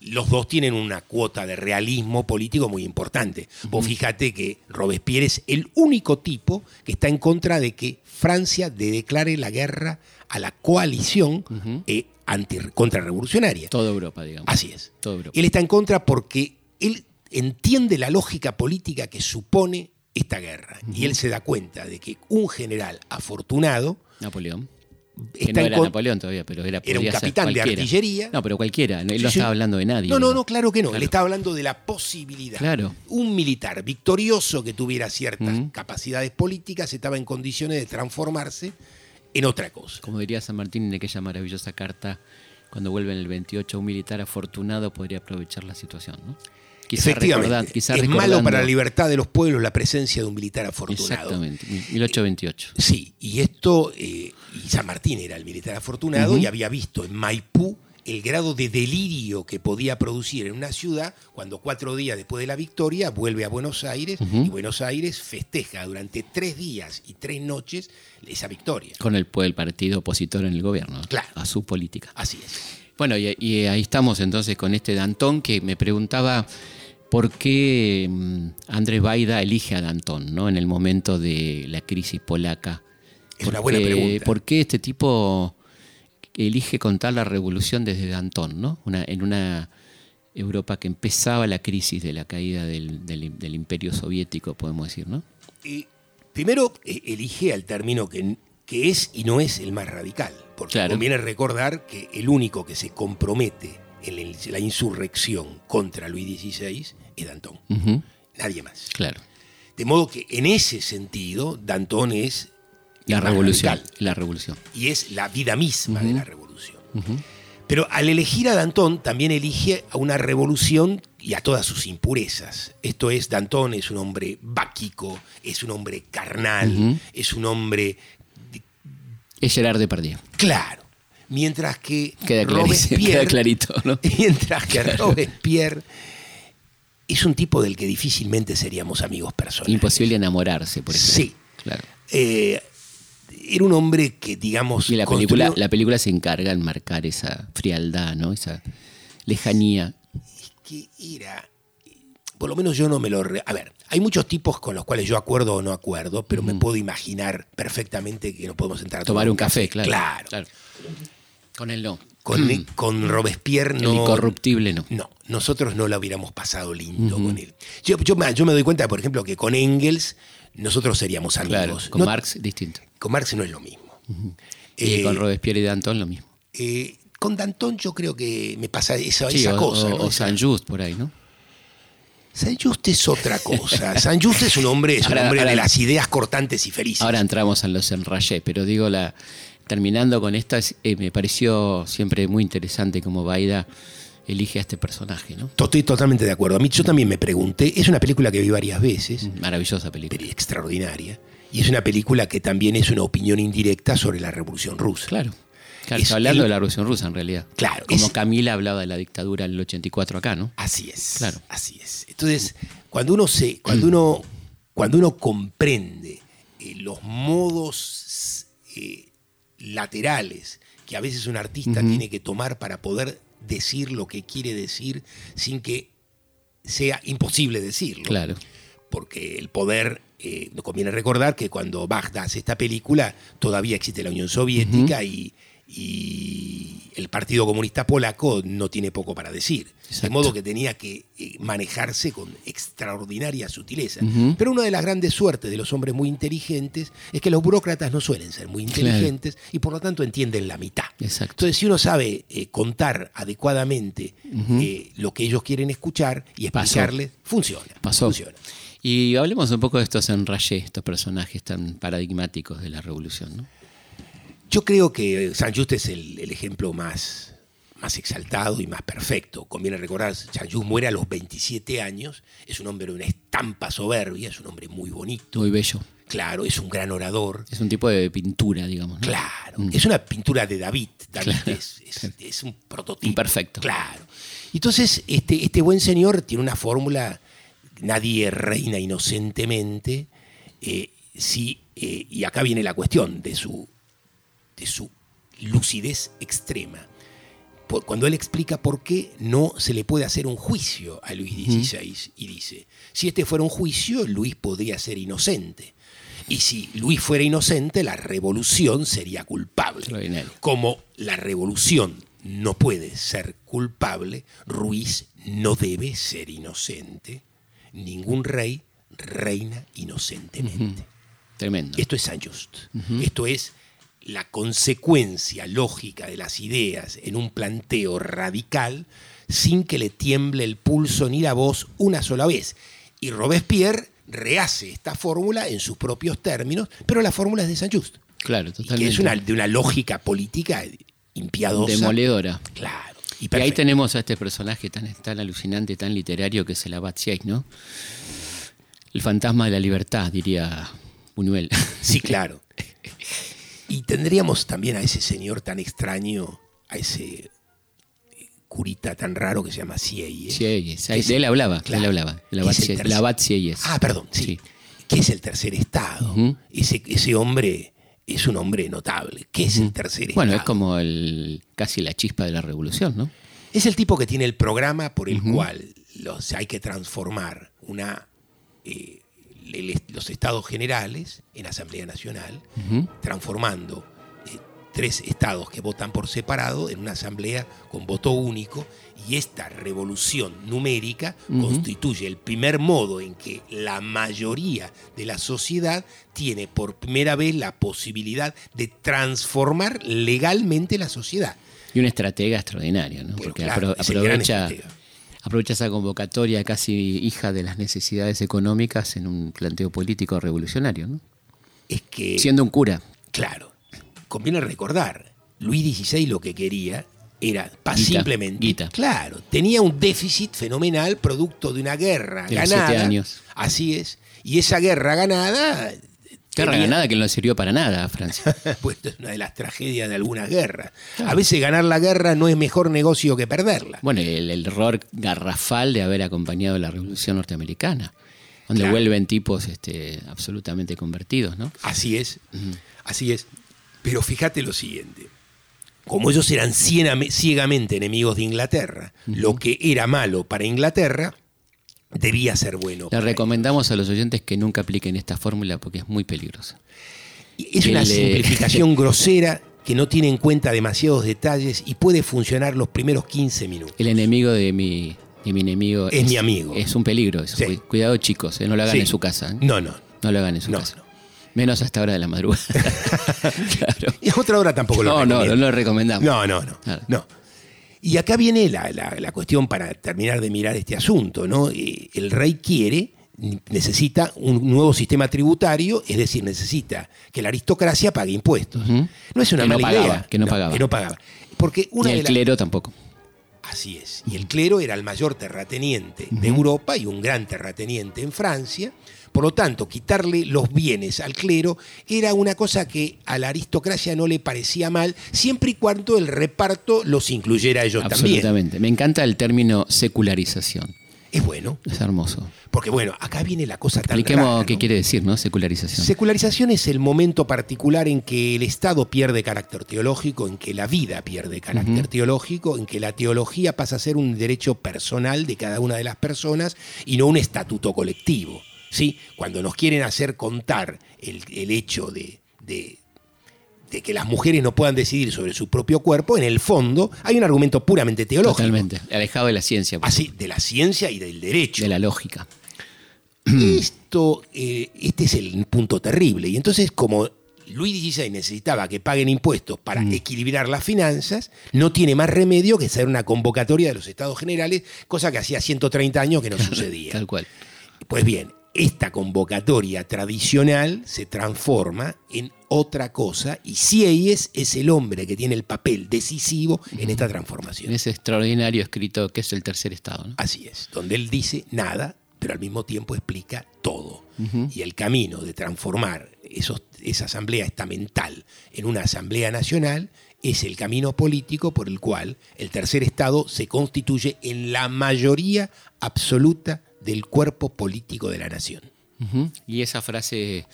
los dos tienen una cuota de realismo político muy importante. Vos fíjate que Robespierre es el único tipo que está en contra de que Francia de declare la guerra a la coalición Ujú. eh, anti- contrarrevolucionaria. Toda Europa, digamos. Así es. Toda Europa. Él está en contra porque él entiende la lógica política que supone esta guerra. Y él se da cuenta de que un general afortunado Napoleón. Que no era con- Napoleón todavía, pero era, Era un capitán de artillería. No, pero cualquiera. Él Sí, no sí. estaba hablando de nadie. No, no, no, claro que no. Él Claro. estaba hablando de la posibilidad. Claro. Un militar victorioso que tuviera ciertas capacidades políticas estaba en condiciones de transformarse en otra cosa. Como diría San Martín en aquella maravillosa carta, cuando vuelve en el 28, un militar afortunado podría aprovechar la situación, ¿no? Quizá Efectivamente. recordan- quizá es malo para la libertad de los pueblos la presencia de un militar afortunado. Exactamente, 1828. Sí, y esto, eh, y San Martín era el militar afortunado y había visto en Maipú el grado de delirio que podía producir en una ciudad cuando cuatro días después de la victoria vuelve a Buenos Aires y Buenos Aires festeja durante tres días y tres noches esa victoria. Con el, el partido opositor en el gobierno, Claro. a su política. Así es. Bueno, y, y ahí estamos entonces con este Danton que me preguntaba por qué mm, Andrés Baida elige a Danton, ¿no? En el momento de la crisis polaca. Es una buena pregunta. ¿Por qué este tipo elige contar la revolución desde Danton, ¿no? Una, en una Europa que empezaba la crisis de la caída del, del- del imperio soviético, podemos decir, ¿no? Y Primero, eh, elige al término que, que es y no es el más radical. Porque Claro. conviene recordar que el único que se compromete en la insurrección contra Luis XVI es Danton. Ujú, Nadie más. Claro. De modo que en ese sentido, Danton es La revolución. radical La revolución. y es la vida misma de la revolución. Pero al elegir a Danton, también elige a una revolución y a todas sus impurezas. Esto es, Danton es un hombre báquico, es un hombre carnal, es un hombre Es Gerard Depardieu. claro. Mientras que Queda, clarito, ¿no? mientras que Robespierre es un tipo del que difícilmente seríamos amigos personales. Imposible enamorarse, por ejemplo. Sí. Claro. Eh, era un hombre que, digamos, Y la película, construyó- la película se encarga en marcar esa frialdad, ¿no? Esa lejanía. que era, por lo menos yo no me lo... re- A ver, hay muchos tipos con los cuales yo acuerdo o no acuerdo, pero me puedo imaginar perfectamente que no podemos entrar a Tomar un café, claro. Claro. Con él no. Con, con Robespierre El no... incorruptible no. No, nosotros no lo hubiéramos pasado lindo con él. Yo, yo, me- yo me doy cuenta, por ejemplo, que con Engels nosotros seríamos amigos. Claro, con No- Marx distinto. con Marx no es lo mismo. Y Eh, con Robespierre y Danton lo mismo. eh, con Danton yo creo que me pasa esa, Sí, esa o, cosa. o- ¿no? o Saint Just por ahí, ¿no? Saint Just es otra cosa. Saint Just es un hombre, es un hombre ahora- de las ideas cortantes y felices. Ahora entramos en los enrayés, pero digo, la, terminando con esta, es- eh, me pareció siempre muy interesante cómo Baida elige a este personaje, ¿no? Estoy totalmente de acuerdo. A mí yo también me pregunté, es una película que vi varias veces, Maravillosa película. pero extraordinaria, y es una película que también es una opinión indirecta sobre la Revolución Rusa. Claro. Claro, Es está hablando el- de la Revolución Rusa en realidad. Claro, Como es- Camila hablaba de la dictadura en el 84 acá, ¿no? Así es. Claro. Así es. Entonces, cuando uno se, cuando uno, cuando uno comprende eh, los modos eh, laterales que a veces un artista tiene que tomar para poder decir lo que quiere decir sin que sea imposible decirlo. Claro. Porque el poder, eh, nos conviene recordar que cuando Bagdad hace esta película, todavía existe la Unión Soviética y, y el Partido Comunista Polaco no tiene poco para decir. De modo que tenía que eh, manejarse con extraordinaria sutileza. Pero una de las grandes suertes de los hombres muy inteligentes es que los burócratas no suelen ser muy Claro. inteligentes y por lo tanto entienden la mitad. Exacto. Entonces, si uno sabe eh, contar adecuadamente eh, lo que ellos quieren escuchar y Pasó. explicarles, funciona. Pasó. Funciona. Y hablemos un poco de estos enrayés, estos personajes tan paradigmáticos de la revolución, ¿no? Yo creo que San Just es el, el ejemplo más, más exaltado y más perfecto. Conviene recordar, San Just muere a los 27 años, es un hombre de una estampa soberbia, es un hombre muy bonito, Muy bello. claro, es un gran orador, Es un tipo de pintura, digamos. ¿no? claro, Mm. es una pintura de David, David Claro. es, es- es un prototipo. Imperfecto. Claro. Entonces, este, este buen señor tiene una fórmula, nadie reina inocentemente, eh, eh, y acá viene la cuestión de su, de su lucidez extrema. Cuando él explica por qué no se le puede hacer un juicio a Luis XVI y dice, si este fuera un juicio, Luis podría ser inocente. Y si Luis fuera inocente, la revolución sería culpable. Como la revolución no puede ser culpable, Ruiz no debe ser inocente. Ningún rey reina inocentemente. Tremendo. Esto es San Just. Esto es la consecuencia lógica de las ideas en un planteo radical sin que le tiemble el pulso ni la voz una sola vez. Y Robespierre rehace esta fórmula en sus propios términos, pero la fórmula es de San Just. Claro, Y totalmente. que es una, de una lógica política impiadosa. Demoledora. Claro. Y, Y ahí tenemos a este personaje tan, tan alucinante, tan literario que es el Abad Sieyes, ¿no? El fantasma de la libertad, diría Buñuel. Sí, claro. Y tendríamos también a ese señor tan extraño, a ese eh, curita tan raro que se llama Sieyes. Sieyes. De él hablaba, claro, él hablaba. Es el Sieyes. Ah, perdón, sí. Sí. Que es el tercer estado. Ese, ese hombre es un hombre notable. ¿Qué es el tercer estado? Bueno, es como el casi la chispa de la revolución, ¿no? Es el tipo que tiene el programa por el cual los, hay que transformar una, eh, el- los estados generales en Asamblea Nacional, transformando eh, tres estados que votan por separado en una asamblea con voto único y esta revolución numérica constituye el primer modo en que la mayoría de la sociedad tiene por primera vez la posibilidad de transformar legalmente la sociedad. Y un estratega extraordinario, ¿no? Porque claro, apro- es el gran aprovecha, esa convocatoria casi hija de las necesidades económicas en un planteo político revolucionario, ¿no? Es que, Siendo un cura. claro, conviene recordar, Luis XVI lo que quería era pa- Guita, simplemente, guita. claro, tenía un déficit fenomenal producto de una guerra De ganada. años. Así es. Y esa guerra ganada. Guerra tenía- ganada que no sirvió para nada a Francia. pues es una de las tragedias de algunas guerras. A veces ganar la guerra no es mejor negocio que perderla. Bueno, el, el error garrafal de haber acompañado la Revolución Norteamericana, donde Claro. vuelven tipos este, absolutamente convertidos, ¿no? Así es, así es. Pero fíjate lo siguiente. Como ellos eran ciegamente enemigos de Inglaterra, lo que era malo para Inglaterra debía ser bueno. Le recomendamos a los oyentes que nunca apliquen esta fórmula porque es muy peligrosa. Es una simplificación grosera que no tiene en cuenta demasiados detalles y puede funcionar los primeros 15 minutos. El enemigo de mi, de mi enemigo Es mi amigo. Es un peligro. eso. Sí. Cu- Cuidado, chicos, eh, no lo hagan Sí. en su casa. ¿eh? No, no. No lo hagan en su No, casa. no. Menos hasta hora de la madrugada. claro. Y a otra hora tampoco lo No, no, no lo recomendamos. No, no, no. Claro. no. Y acá viene la, la- la cuestión para terminar de mirar este asunto, ¿no? Eh, El rey quiere, necesita un nuevo sistema tributario, es decir, necesita que la aristocracia pague impuestos. No es una Que no mala pagaba, idea. que no pagaba. Que no pagaba. Porque una Ni de el clero tampoco. Así es. Y el clero era el mayor terrateniente de Europa y un gran terrateniente en Francia. Por lo tanto, quitarle los bienes al clero era una cosa que a la aristocracia no le parecía mal, siempre y cuando el reparto los incluyera a ellos también. Absolutamente. Me encanta el término secularización. Es bueno, Es hermoso. porque bueno, acá viene la cosa tan Expliquemos rara, ¿no? qué quiere decir, ¿no? Secularización. Secularización es el momento particular en que el Estado pierde carácter teológico, en que la vida pierde carácter teológico, en que la teología pasa a ser un derecho personal de cada una de las personas y no un estatuto colectivo. ¿Sí? Cuando nos quieren hacer contar el, el hecho de, de- de que las mujeres no puedan decidir sobre su propio cuerpo, en el fondo hay un argumento puramente teológico. Totalmente. Alejado de la ciencia, Así, de la ciencia y del derecho. de la lógica. Esto, eh, este es el punto terrible. Y entonces, como Luis XVI necesitaba que paguen impuestos para Mm. equilibrar las finanzas, no tiene más remedio que hacer una convocatoria de los estados generales, cosa que hacía 130 años que no sucedía. Tal cual. Pues bien, esta convocatoria tradicional se transforma en otra cosa y Sieyes es el hombre que tiene el papel decisivo en esta En transformación. ese extraordinario escrito que es el tercer estado. ¿no? Así es, donde él dice nada, pero al mismo tiempo explica todo. Y el camino de transformar esos- esa asamblea estamental en una asamblea nacional es el camino político por el cual el tercer Estado se constituye en la mayoría absoluta del cuerpo político de la nación. Y esa frase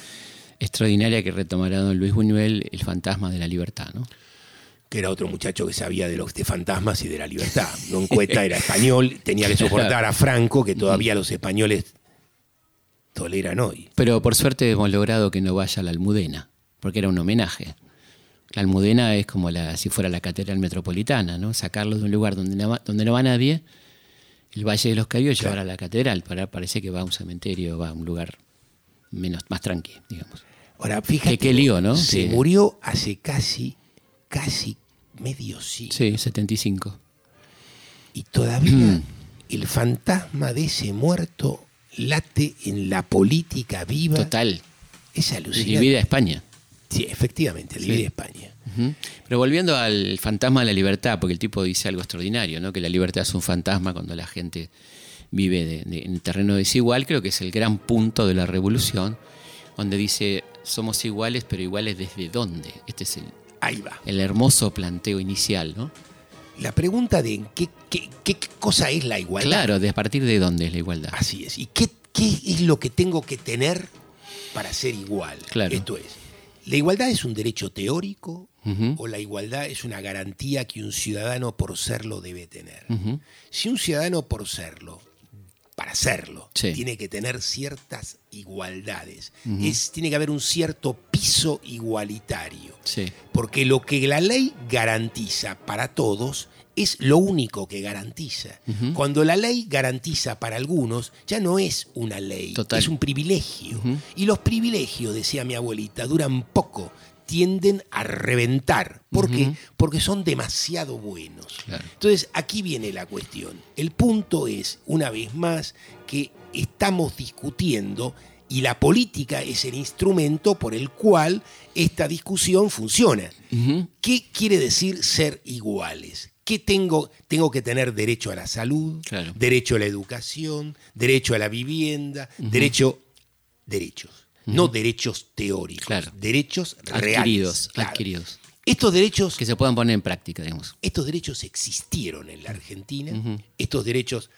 extraordinaria que retomará don Luis Buñuel, el fantasma de la libertad, ¿no? que era otro muchacho que sabía de los de fantasmas y de la libertad. Don Cueta era español, tenía que soportar a Franco, que todavía los españoles toleran hoy. Pero por suerte hemos logrado que no vaya a la Almudena, porque era un homenaje. La Almudena es como la, si fuera la catedral metropolitana, ¿no? Sacarlo de un lugar donde no va, donde no va nadie, el Valle de los Caídos, a la catedral. Para, parece que va a un cementerio, va a un lugar menos, más tranquilo, digamos. Ahora, fíjate. Qué- qué lío, ¿no? Se Que- murió hace casi, casi medio siglo. Sí, 75. Y todavía Mm. el fantasma de ese muerto late en la política viva. Total. Es alucinante. divide a España. Sí, efectivamente, divide España. Ujú. Pero volviendo al fantasma de la libertad, porque el tipo dice algo extraordinario, ¿no? que la libertad es un fantasma cuando la gente vive de- de- en terreno desigual, creo que es el gran punto de la revolución, donde dice, somos iguales, pero iguales desde dónde. Este es el, Ahí va. el hermoso planteo inicial, ¿no? La pregunta de qué, qué- qué cosa es la igualdad. Claro, de a partir de dónde es la igualdad. Así es. ¿Y qué, qué es lo que tengo que tener para ser igual? Claro. Esto es, ¿la igualdad es un derecho teórico O la igualdad es una garantía que un ciudadano por serlo debe tener? Si un ciudadano por serlo para. Sí. Tiene que tener ciertas igualdades. es, tiene que haber un cierto piso igualitario. Sí. Porque lo que la ley garantiza para todos es lo único que garantiza. Cuando la ley garantiza para algunos, ya no es una ley, Total. es un privilegio. Y los privilegios, decía mi abuelita, duran poco, tienden a reventar. ¿Por qué? Porque son demasiado buenos. Claro. Entonces, aquí viene la cuestión. El punto es, una vez más, que estamos discutiendo y la política es el instrumento por el cual esta discusión funciona. ¿Qué quiere decir ser iguales? ¿Qué tengo? Tengo que tener derecho a la salud, Claro. derecho a la educación, derecho a la vivienda, derecho, derechos, no derechos teóricos, Claro. derechos reales. Adquiridos, claro. adquiridos. Estos derechos Que se puedan poner en práctica, digamos. estos derechos existieron en la Argentina, estos derechos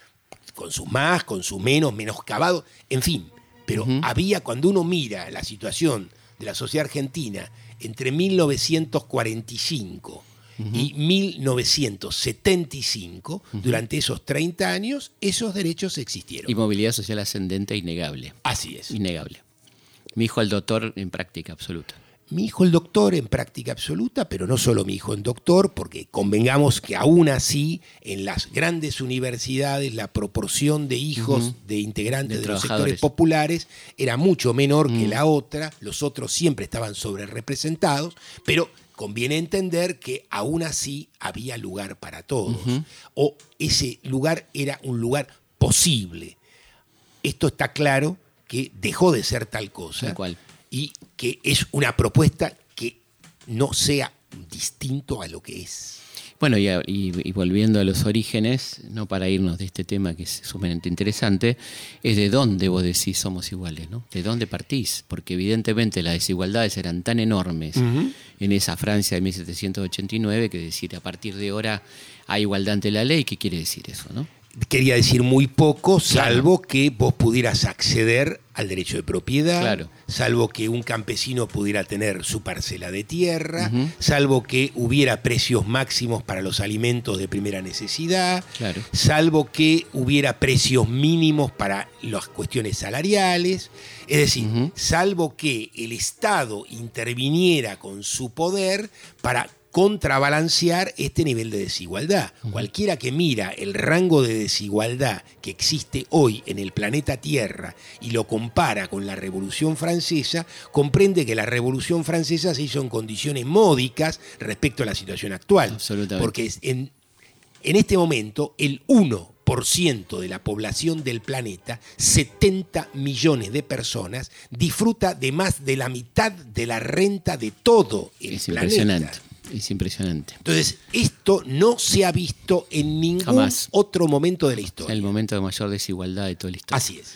con sus más, con sus menos, menoscabados, en fin. Pero había, cuando uno mira la situación de la sociedad argentina entre 1945 y 1975, durante esos 30 años, esos derechos existieron. Y movilidad social ascendente innegable. Así es. Innegable. Mi hijo el doctor en práctica absoluta. Mi hijo el doctor en práctica absoluta, pero no solo mi hijo el doctor, porque convengamos que aún así en las grandes universidades la proporción de hijos de integrantes De de, los sectores populares era mucho menor que la otra, los otros siempre estaban sobre representados, pero conviene entender que aún así había lugar para todos, o ese lugar era un lugar posible. Esto está claro que dejó de ser tal cosa Tal cual. y que es una propuesta que no sea distinto a lo que es. Bueno, y, a- y- y volviendo a los orígenes, no para irnos de este tema que es sumamente interesante, es de dónde vos decís somos iguales, ¿no? ¿De dónde partís? Porque evidentemente las desigualdades eran tan enormes en esa Francia de 1789 que decir a partir de ahora hay igualdad ante la ley, ¿qué quiere decir eso, no? Quería decir muy poco, salvo que vos pudieras acceder al derecho de propiedad, Claro. salvo que un campesino pudiera tener su parcela de tierra, salvo que hubiera precios máximos para los alimentos de primera necesidad, Claro. salvo que hubiera precios mínimos para las cuestiones salariales, es decir, salvo que el Estado interviniera con su poder para contrabalancear este nivel de desigualdad. Cualquiera que mira el rango de desigualdad que existe hoy en el planeta Tierra y lo compara con la Revolución Francesa, comprende que la Revolución Francesa se hizo en condiciones módicas respecto a la situación actual. Absolutamente. Porque en, en este momento el 1% de la población del planeta, 70 millones de personas, disfruta de más de la mitad de la renta de todo el es planeta. impresionante. Es impresionante. Entonces, esto no se ha visto en ningún Jamás. otro momento de la historia. el momento de mayor desigualdad de toda la historia. Así es.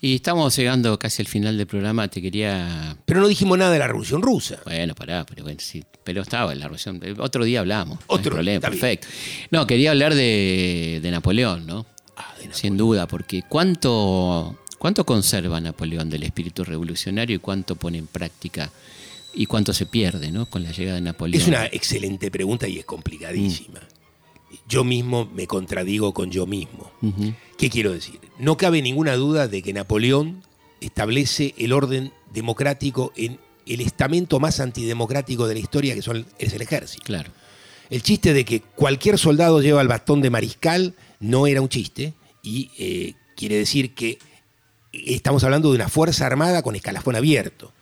Y estamos llegando casi al final del programa. Te quería Pero no dijimos nada de la Revolución Rusa. Bueno, pará, pero bueno, sí. Pero estaba en la revolución. Otro día hablamos. no Otro, problema, está bien. perfecto. No, quería hablar de, de Napoleón, ¿no? Ah, de Sin duda, porque ¿cuánto, ¿cuánto conserva Napoleón del espíritu revolucionario y cuánto pone en práctica y cuánto se pierde, ¿no? Con la llegada de Napoleón. Es una excelente pregunta y es complicadísima. Yo mismo me contradigo con yo mismo. ¿Qué quiero decir? No cabe ninguna duda de que Napoleón establece el orden democrático en el estamento más antidemocrático de la historia, que son, es el ejército. Claro. El chiste de que cualquier soldado lleva el bastón de mariscal no era un chiste y eh, quiere decir que estamos hablando de una fuerza armada con escalafón abierto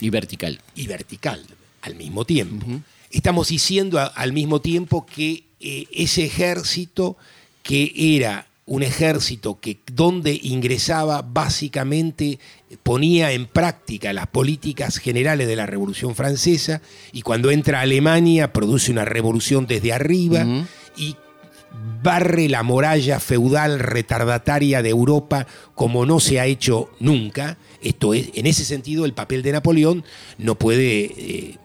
Y vertical. y vertical al mismo tiempo. Estamos diciendo a- al mismo tiempo que eh, ese ejército que era un ejército que donde ingresaba básicamente ponía en práctica las políticas generales de la Revolución Francesa y cuando entra a Alemania produce una revolución desde arriba y barre la muralla feudal retardataria de Europa como no se ha hecho nunca. Esto es, en ese sentido, el papel de Napoleón no puede eh,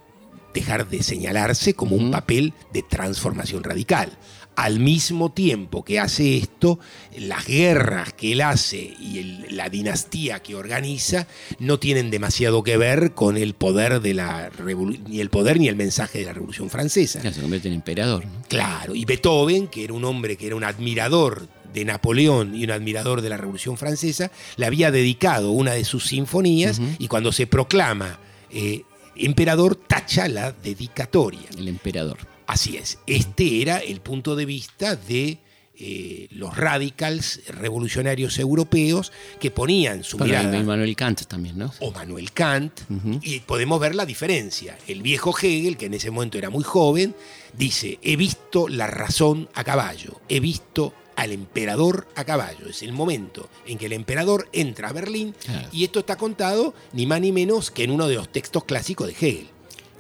dejar de señalarse como un papel de transformación radical. Al mismo tiempo que hace esto, las guerras que él hace y el- la dinastía que organiza no tienen demasiado que ver con el poder de la ni el poder ni el mensaje de la Revolución Francesa. Ya se convierte en emperador, ¿no? Claro, y Beethoven, que era un hombre que era un admirador de Napoleón y un admirador de la Revolución Francesa, le había dedicado una de sus sinfonías y cuando se proclama eh, emperador tacha la dedicatoria. El emperador. Así es. Este era el punto de vista de eh, los radicals revolucionarios europeos que ponían su Bueno, mirada y Manuel Kant también, ¿no? o Manuel Kant, y podemos ver la diferencia. El viejo Hegel, que en ese momento era muy joven, dice, he visto la razón a caballo, he visto al emperador a caballo. Es el momento en que el emperador entra a Berlín Claro. y esto está contado ni más ni menos que en uno de los textos clásicos de Hegel.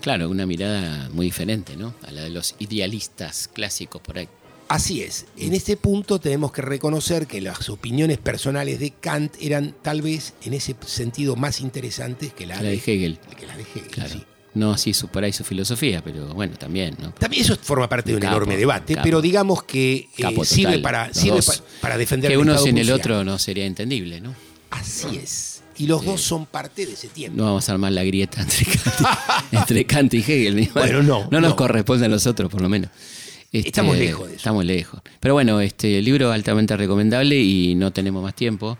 Claro, una mirada muy diferente, ¿no? A la de los idealistas clásicos por ahí. Así es, en este punto tenemos que reconocer que las opiniones personales de Kant eran tal vez en ese sentido más interesantes que la, La de Hegel. que la de Hegel, Claro. sí. No así su, por ahí su filosofía, pero bueno, también, ¿no? También eso forma parte de un Capo, enorme debate, capo. pero digamos que eh, sirve, para, los sirve dos. pa- para defender Que uno sin el otro no sería entendible, ¿no? Así es. Y los dos son parte de ese tiempo. No vamos a armar la grieta entre Kant, entre Kant y Hegel. ni- Bueno, no, No nos no. corresponde a nosotros, por lo menos. Este, Estamos lejos de eso. Estamos lejos. Pero bueno, este libro altamente recomendable y no tenemos más tiempo.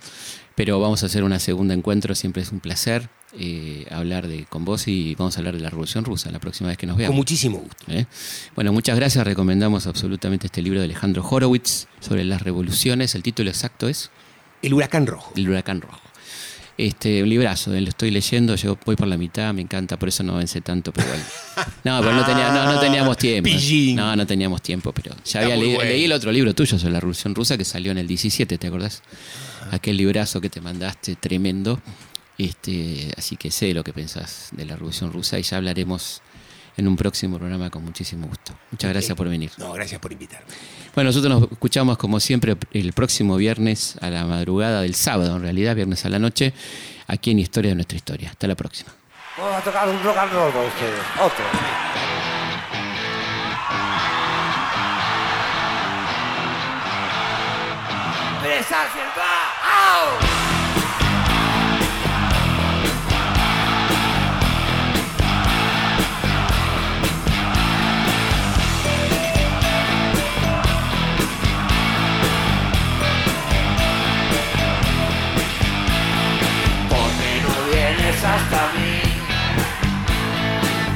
Pero vamos a hacer una segunda encuentro. Siempre es un placer eh, hablar de, con vos y vamos a hablar de la Revolución Rusa la próxima vez que nos Con veamos. muchísimo gusto. ¿eh? Bueno, muchas gracias. Recomendamos absolutamente este libro de Alejandro Horowitz sobre las revoluciones. El título exacto es El huracán rojo. El huracán rojo. Este, un librazo, eh, lo estoy leyendo, yo voy por la mitad, me encanta, por eso no avance tanto, pero igual. No, pero no, tenía, no, no teníamos tiempo. No, no teníamos tiempo, pero ya había leído, bueno. leí el otro libro tuyo sobre la Revolución Rusa que salió en el 17, ¿te acordás? Aquel librazo que te mandaste, tremendo. Este, así que sé lo que pensás de la Revolución Rusa y ya hablaremos en un próximo programa con muchísimo gusto. Muchas gracias por venir. No, gracias por invitarme. Bueno, nosotros nos escuchamos como siempre el próximo viernes a la madrugada del sábado, en realidad, viernes a la noche, aquí en Historia de nuestra historia. Hasta la próxima. Vamos a tocar un rock and roll con ustedes. Otro. Cierta. ¡Au!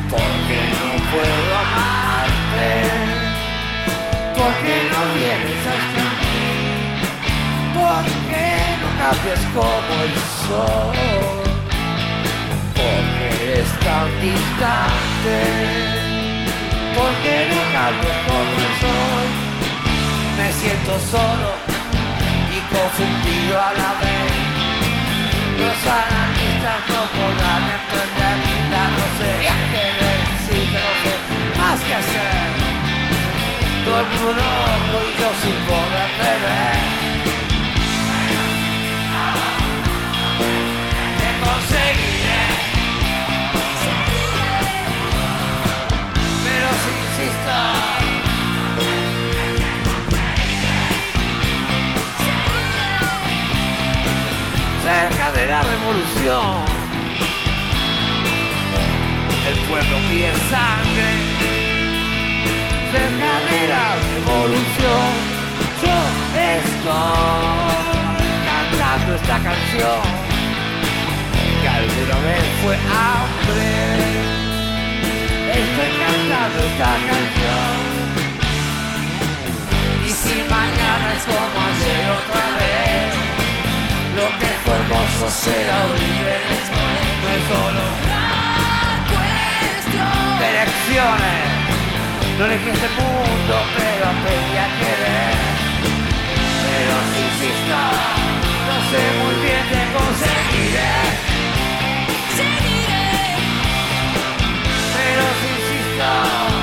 Porque no puedo amarte. Porque no vienes hasta mí. Porque no cambias como el sol. Porque eres tan distante. Porque no cambias como el sol. Me siento solo y confundido a la vez. Los analistas no podrán entender la grosería que decir, no sé más que hacer. Todo el mundo loco y yo sin la revolución. El pueblo pide sangre, revolución. Yo estoy cantando esta canción que alguna vez fue hambre. Estoy cantando esta canción. Y si mañana es como ayer otra vez. Lo que fue hermoso será horrible No es solo una cuestión de elecciones. No elegí este mundo pero aprendí a querer Pero si insisto No sé muy bien qué conseguiré. Pero si insisto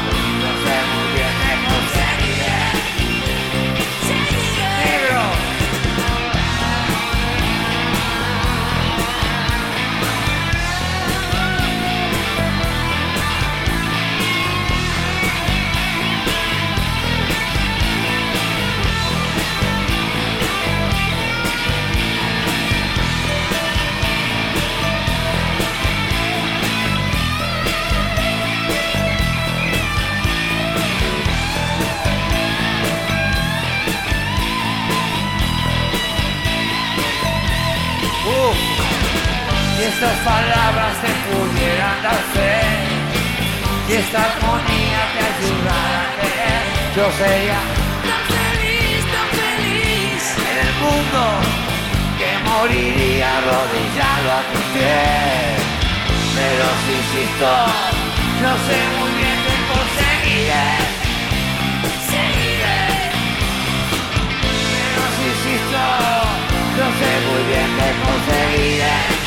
Si estas palabras te pudieran dar fe, si esta armonía te ayudara a creer, yo sería Tan feliz, tan feliz. en el mundo que moriría arrodillado a tu pie. Pero si insisto, no sé muy bien qué conseguiré. Seguiré. Pero si insisto, no sé muy bien qué conseguiré.